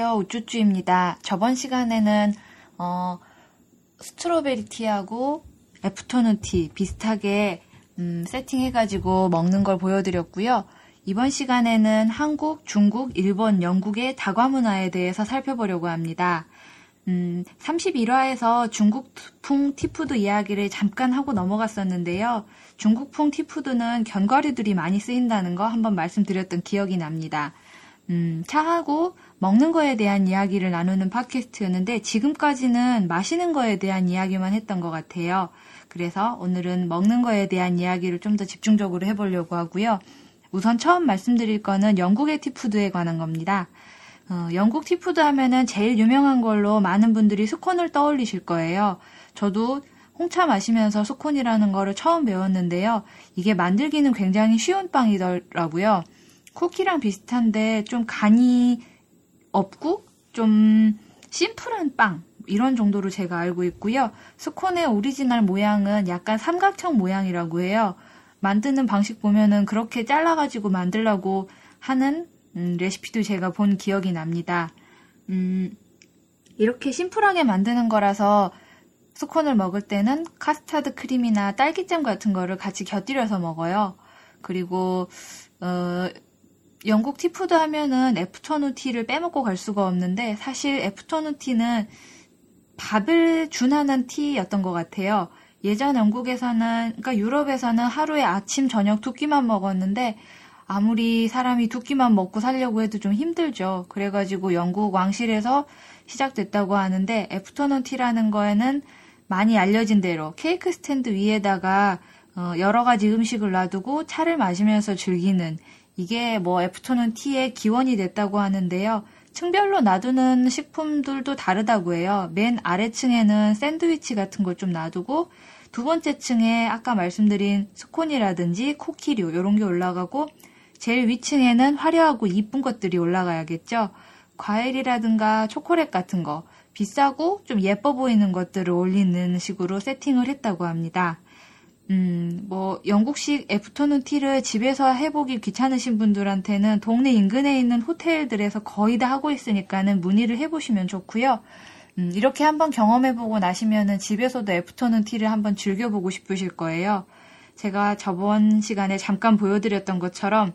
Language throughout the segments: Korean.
안녕하세요. 우쭈쭈입니다. 저번 시간에는 어, strawberry tea하고 afternoon tea 비슷하게 음, 세팅해가지고 먹는 걸 보여드렸고요. 이번 시간에는 한국, 중국, 일본, 영국의 다과 문화에 대해서 살펴보려고 합니다. 음, 31화에서 중국풍 tea food 이야기를 잠깐 하고 넘어갔었는데요. 중국풍 tea food는 견과류들이 많이 쓰인다는 거 한번 말씀드렸던 기억이 납니다. 음, 차하고 먹는 거에 대한 이야기를 나누는 팟캐스트였는데 지금까지는 마시는 거에 대한 이야기만 했던 것 같아요. 그래서 오늘은 먹는 거에 대한 이야기를 좀 더 집중적으로 해보려고 하고요. 우선 처음 말씀드릴 거는 영국의 tea food에 관한 겁니다. 어, 영국 tea food 하면은 제일 유명한 걸로 많은 분들이 스콘을 떠올리실 거예요. 저도 홍차 마시면서 스콘이라는 거를 처음 배웠는데요. 이게 만들기는 굉장히 쉬운 빵이더라고요. 쿠키랑 비슷한데 좀 간이 없고 좀 심플한 빵 이런 정도로 제가 알고 있고요. 스콘의 오리지널 모양은 약간 삼각형 모양이라고 해요. 만드는 방식 보면은 그렇게 잘라가지고 만들라고 하는 음, 레시피도 제가 본 기억이 납니다. 음, 이렇게 심플하게 만드는 거라서 스콘을 먹을 때는 카스타드 크림이나 딸기잼 같은 거를 같이 곁들여서 먹어요. 그리고 어, 영국 tea food 하면은 afternoon tea를 빼먹고 갈 수가 없는데 사실 afternoon tea는 밥에 준하는 tea였던 것 같아요. 예전 영국에서는, 그러니까 유럽에서는 하루에 아침, 저녁 두 끼만 먹었는데 아무리 사람이 두 끼만 먹고 살려고 해도 좀 힘들죠. 그래가지고 영국 왕실에서 시작됐다고 하는데 afternoon tea라는 거에는 많이 알려진 대로 케이크 스탠드 위에다가 어, 여러 가지 음식을 놔두고 차를 마시면서 즐기는 이게 뭐 afternoon tea의 기원이 됐다고 하는데요. 층별로 놔두는 식품들도 다르다고 해요. 맨 아래층에는 샌드위치 같은 걸 좀 놔두고 두 번째 층에 아까 말씀드린 스콘이라든지 쿠키류 이런 게 올라가고 제일 위층에는 화려하고 이쁜 것들이 올라가야겠죠. 과일이라든가 초콜릿 같은 거 비싸고 좀 예뻐 보이는 것들을 올리는 식으로 세팅을 했다고 합니다. 음, 뭐, 영국식 애프터눈 티를 집에서 해보기 귀찮으신 분들한테는 동네 인근에 있는 호텔들에서 거의 다 하고 있으니까는 문의를 해보시면 좋고요. 음, 이렇게 한번 경험해보고 나시면은 집에서도 애프터눈 티를 한번 즐겨보고 싶으실 거예요. 제가 저번 시간에 잠깐 보여드렸던 것처럼,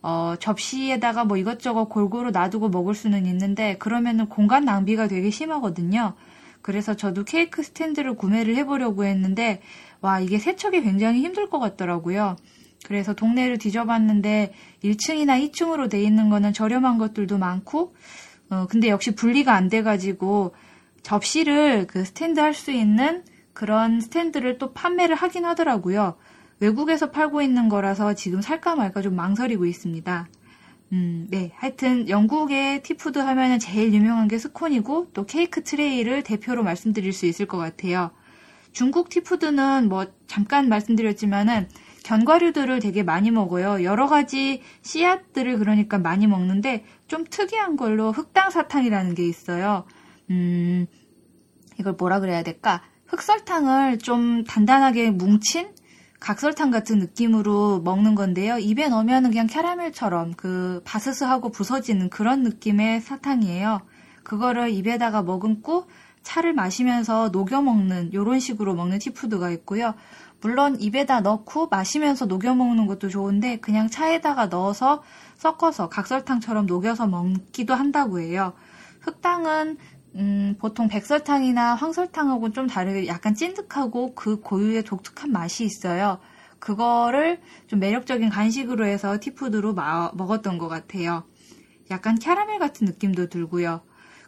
어, 접시에다가 뭐 이것저것 골고루 놔두고 먹을 수는 있는데, 그러면은 공간 낭비가 되게 심하거든요. 그래서 저도 케이크 스탠드를 구매를 해보려고 했는데, 와, 이게 세척이 굉장히 힘들 것 같더라고요. 그래서 동네를 뒤져봤는데 1층이나 2층으로 돼 있는 거는 저렴한 것들도 많고, 어, 근데 역시 분리가 안 돼가지고 접시를 그 스탠드 할 수 있는 그런 스탠드를 또 판매를 하긴 하더라고요. 외국에서 팔고 있는 거라서 지금 살까 말까 좀 망설이고 있습니다. 음, 네. 하여튼 영국의 티푸드 하면은 제일 유명한 게 스콘이고 또 케이크 트레이를 대표로 말씀드릴 수 있을 것 같아요. 중국 티푸드는 뭐 잠깐 말씀드렸지만은 견과류들을 되게 많이 먹어요. 여러 가지 씨앗들을 그러니까 많이 먹는데 좀 특이한 걸로 흑당 사탕이라는 게 있어요. 음, 이걸 뭐라 그래야 될까? 흑설탕을 좀 단단하게 뭉친 각설탕 같은 느낌으로 먹는 건데요. 입에 넣으면 그냥 캐러멜처럼 그 바스스하고 부서지는 그런 느낌의 사탕이에요. 그거를 입에다가 머금고 차를 마시면서 녹여 먹는 이런 식으로 먹는 티푸드가 있고요. 물론 입에다 넣고 마시면서 녹여 먹는 것도 좋은데 그냥 차에다가 넣어서 섞어서 각설탕처럼 녹여서 먹기도 한다고 해요. 흑당은 음, 보통 백설탕이나 황설탕하고는 좀 다르게 약간 찐득하고 그 고유의 독특한 맛이 있어요. 그거를 좀 매력적인 간식으로 해서 티푸드로 마, 먹었던 것 같아요. 약간 캐러멜 같은 느낌도 들고요.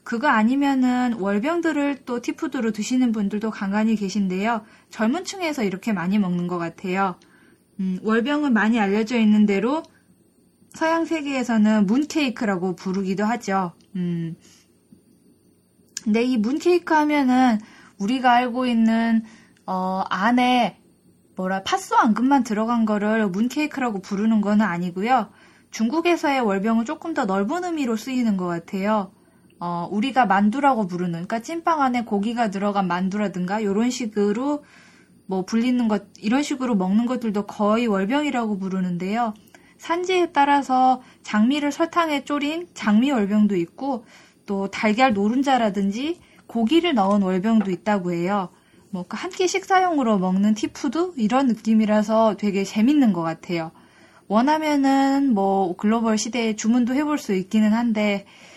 그거 아니면은 월병들을 또 티푸드로 드시는 분들도 간간히 계신데요. 젊은 층에서 이렇게 많이 먹는 것 같아요. 음, 월병은 많이 알려져 있는 대로 서양 세계에서는 문케이크라고 부르기도 하죠. 음. 근데 이 문케이크 하면은 우리가 알고 있는 어, 안에 뭐라 팥소 앙금만 들어간 거를 문케이크라고 부르는 거는 아니고요. 중국에서의 월병은 조금 더 넓은 의미로 쓰이는 것 같아요. 어, 우리가 만두라고 부르는, 그러니까 찐빵 안에 고기가 들어간 만두라든가 이런 식으로 뭐 불리는 것, 이런 식으로 먹는 것들도 거의 월병이라고 부르는데요. 산지에 따라서 장미를 설탕에 졸인 장미 월병도 있고 또 달걀 노른자라든지 고기를 넣은 월병도 있다고 해요. 뭐 한 끼 식사용으로 먹는 티푸드 이런 느낌이라서 되게 재밌는 것 같아요. 원하면은 뭐 글로벌 시대에 주문도 해볼 수 있기는 한데 펴,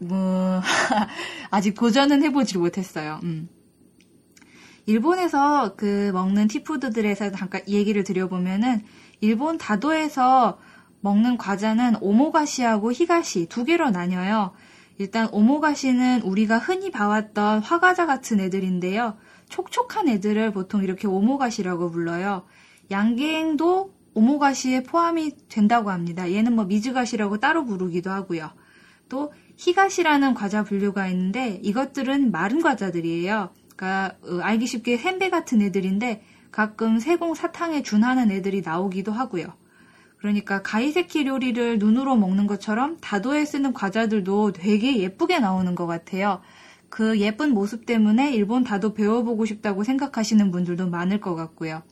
뭐 아직 도전은 해보지 못했어요. 음. 일본에서 그 먹는 티푸드들에서 잠깐 얘기를 드려보면은 일본 다도에서 먹는 과자는 오모가시하고 히가시 두 개로 나뉘어요. 일단 오모가시는 우리가 흔히 봐왔던 화과자 같은 애들인데요. 촉촉한 애들을 보통 이렇게 오모가시라고 불러요. 양갱도 오모가시에 포함이 된다고 합니다. 얘는 뭐 미즈가시라고 따로 부르기도 하고요. 또 히가시라는 과자 분류가 있는데 이것들은 마른 과자들이에요. 그러니까 어, 알기 쉽게 샌베 같은 애들인데 가끔 세공 사탕에 준하는 애들이 나오기도 하고요. 그러니까 가이세키 요리를 눈으로 먹는 것처럼 다도에 쓰는 과자들도 되게 예쁘게 나오는 것 같아요. 그 예쁜 모습 때문에 일본 다도 배워보고 싶다고 생각하시는 분들도 많을 것 같고요.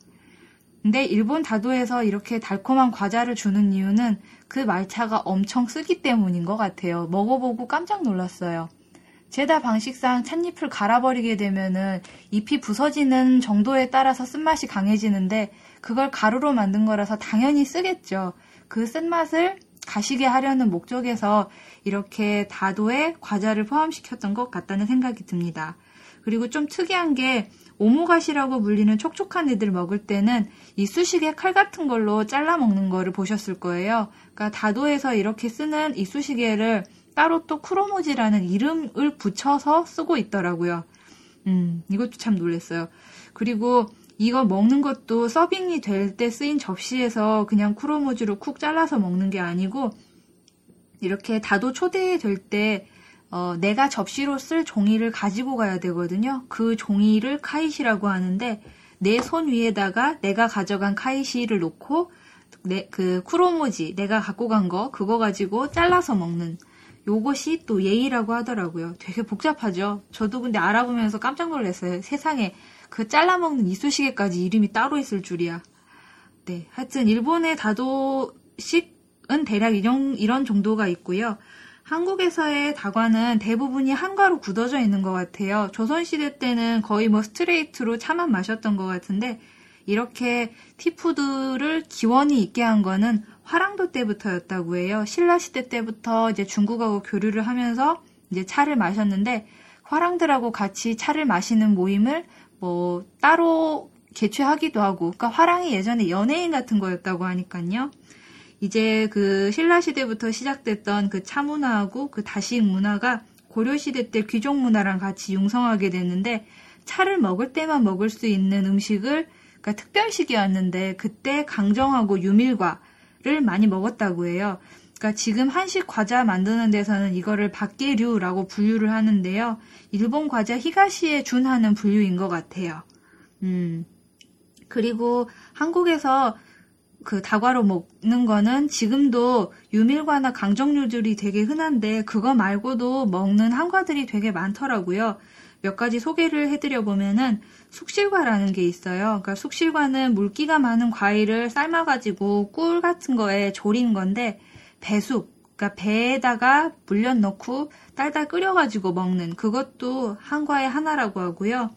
근데 일본 다도에서 이렇게 달콤한 과자를 주는 이유는 그 말차가 엄청 쓰기 때문인 것 같아요. 먹어보고 깜짝 놀랐어요. 제다 방식상 찻잎을 갈아버리게 되면은 잎이 부서지는 정도에 따라서 쓴맛이 강해지는데 그걸 가루로 만든 거라서 당연히 쓰겠죠. 그 쓴맛을 가시게 하려는 목적에서 이렇게 다도에 과자를 포함시켰던 것 같다는 생각이 듭니다. 그리고 좀 특이한 게 오모가시라고 불리는 촉촉한 애들 먹을 때는 이쑤시개 칼 같은 걸로 잘라 먹는 거를 보셨을 거예요. 그러니까 다도에서 이렇게 쓰는 이쑤시개를 따로 또 쿠로모지라는 이름을 붙여서 쓰고 있더라고요. 음, 이것도 참 놀랐어요. 그리고 이거 먹는 것도 서빙이 될 때 쓰인 접시에서 그냥 쿠로모지로 쿡 잘라서 먹는 게 아니고 이렇게 다도 초대될 때 어, 내가 접시로 쓸 종이를 가지고 가야 되거든요. 그 종이를 카이시라고 하는데 내 손 위에다가 내가 가져간 카이시를 놓고 내, 그 쿠로모지 내가 갖고 간 거 그거 가지고 잘라서 먹는 요것이 또 예의라고 하더라고요. 되게 복잡하죠. 저도 근데 알아보면서 깜짝 놀랐어요. 세상에 그 잘라 먹는 이쑤시개까지 이름이 따로 있을 줄이야. 네. 하여튼 일본의 다도식은 대략 이런, 이런 정도가 있고요. 한국에서의 다과는 대부분이 한과로 굳어져 있는 것 같아요. 조선시대 때는 거의 뭐 스트레이트로 차만 마셨던 것 같은데, 이렇게 티푸드를 기원이 있게 한 거는 화랑도 때부터였다고 해요. 신라시대 때부터 이제 중국하고 교류를 하면서 이제 차를 마셨는데, 화랑들하고 같이 차를 마시는 모임을 뭐 따로 개최하기도 하고, 그러니까 화랑이 예전에 연예인 같은 거였다고 하니까요. 이제 그 신라 시대부터 시작됐던 그 차문화하고 그 다식 문화가 고려 시대 때 귀족 문화랑 같이 융성하게 됐는데 차를 먹을 때만 먹을 수 있는 음식을 그러니까 특별식이었는데 그때 강정하고 유밀과를 많이 먹었다고 해요. 그러니까 지금 한식 과자 만드는 데서는 이거를 박계류라고 분류를 하는데요. 일본 과자 히가시에 준하는 분류인 것 같아요. 음. 그리고 한국에서 그 다과로 먹는 거는 지금도 유밀과나 강정류들이 되게 흔한데 그거 말고도 먹는 한과들이 되게 많더라고요. 몇 가지 소개를 해드려 보면은 숙실과라는 게 있어요. 그러니까 숙실과는 물기가 많은 과일을 삶아가지고 꿀 같은 거에 졸인 건데 배숙, 그러니까 배에다가 물엿 넣고 딸딸 끓여가지고 먹는 그것도 한과의 하나라고 하고요.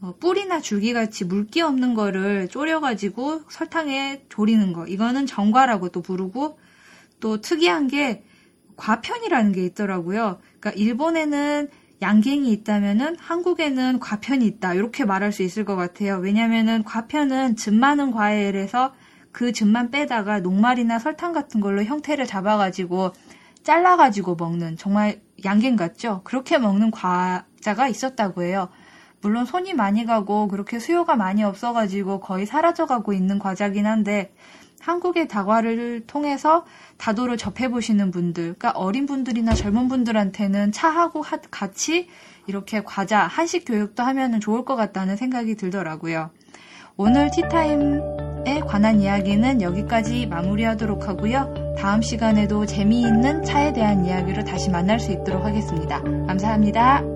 어, 뿌리나 줄기같이 물기 없는 거를 졸여가지고 설탕에 졸이는 거. 이거는 정과라고 또 부르고 또 특이한 게 과편이라는 게 있더라고요. 그러니까 일본에는 양갱이 있다면은 한국에는 과편이 있다. 이렇게 말할 수 있을 것 같아요. 왜냐면은 과편은 즙 많은 과일에서 그 즙만 빼다가 녹말이나 설탕 같은 걸로 형태를 잡아가지고 잘라가지고 먹는 정말 양갱 같죠? 그렇게 먹는 과자가 있었다고 해요. 물론 손이 많이 가고 그렇게 수요가 많이 없어가지고 거의 사라져가고 있는 과자긴 한데 한국의 다과를 통해서 다도를 접해보시는 분들, 그러니까 어린 분들이나 젊은 분들한테는 차하고 같이 이렇게 과자, 한식 교육도 하면 좋을 것 같다는 생각이 들더라고요. 오늘 티타임에 관한 이야기는 여기까지 마무리하도록 하고요. 다음 시간에도 재미있는 차에 대한 이야기로 다시 만날 수 있도록 하겠습니다. 감사합니다.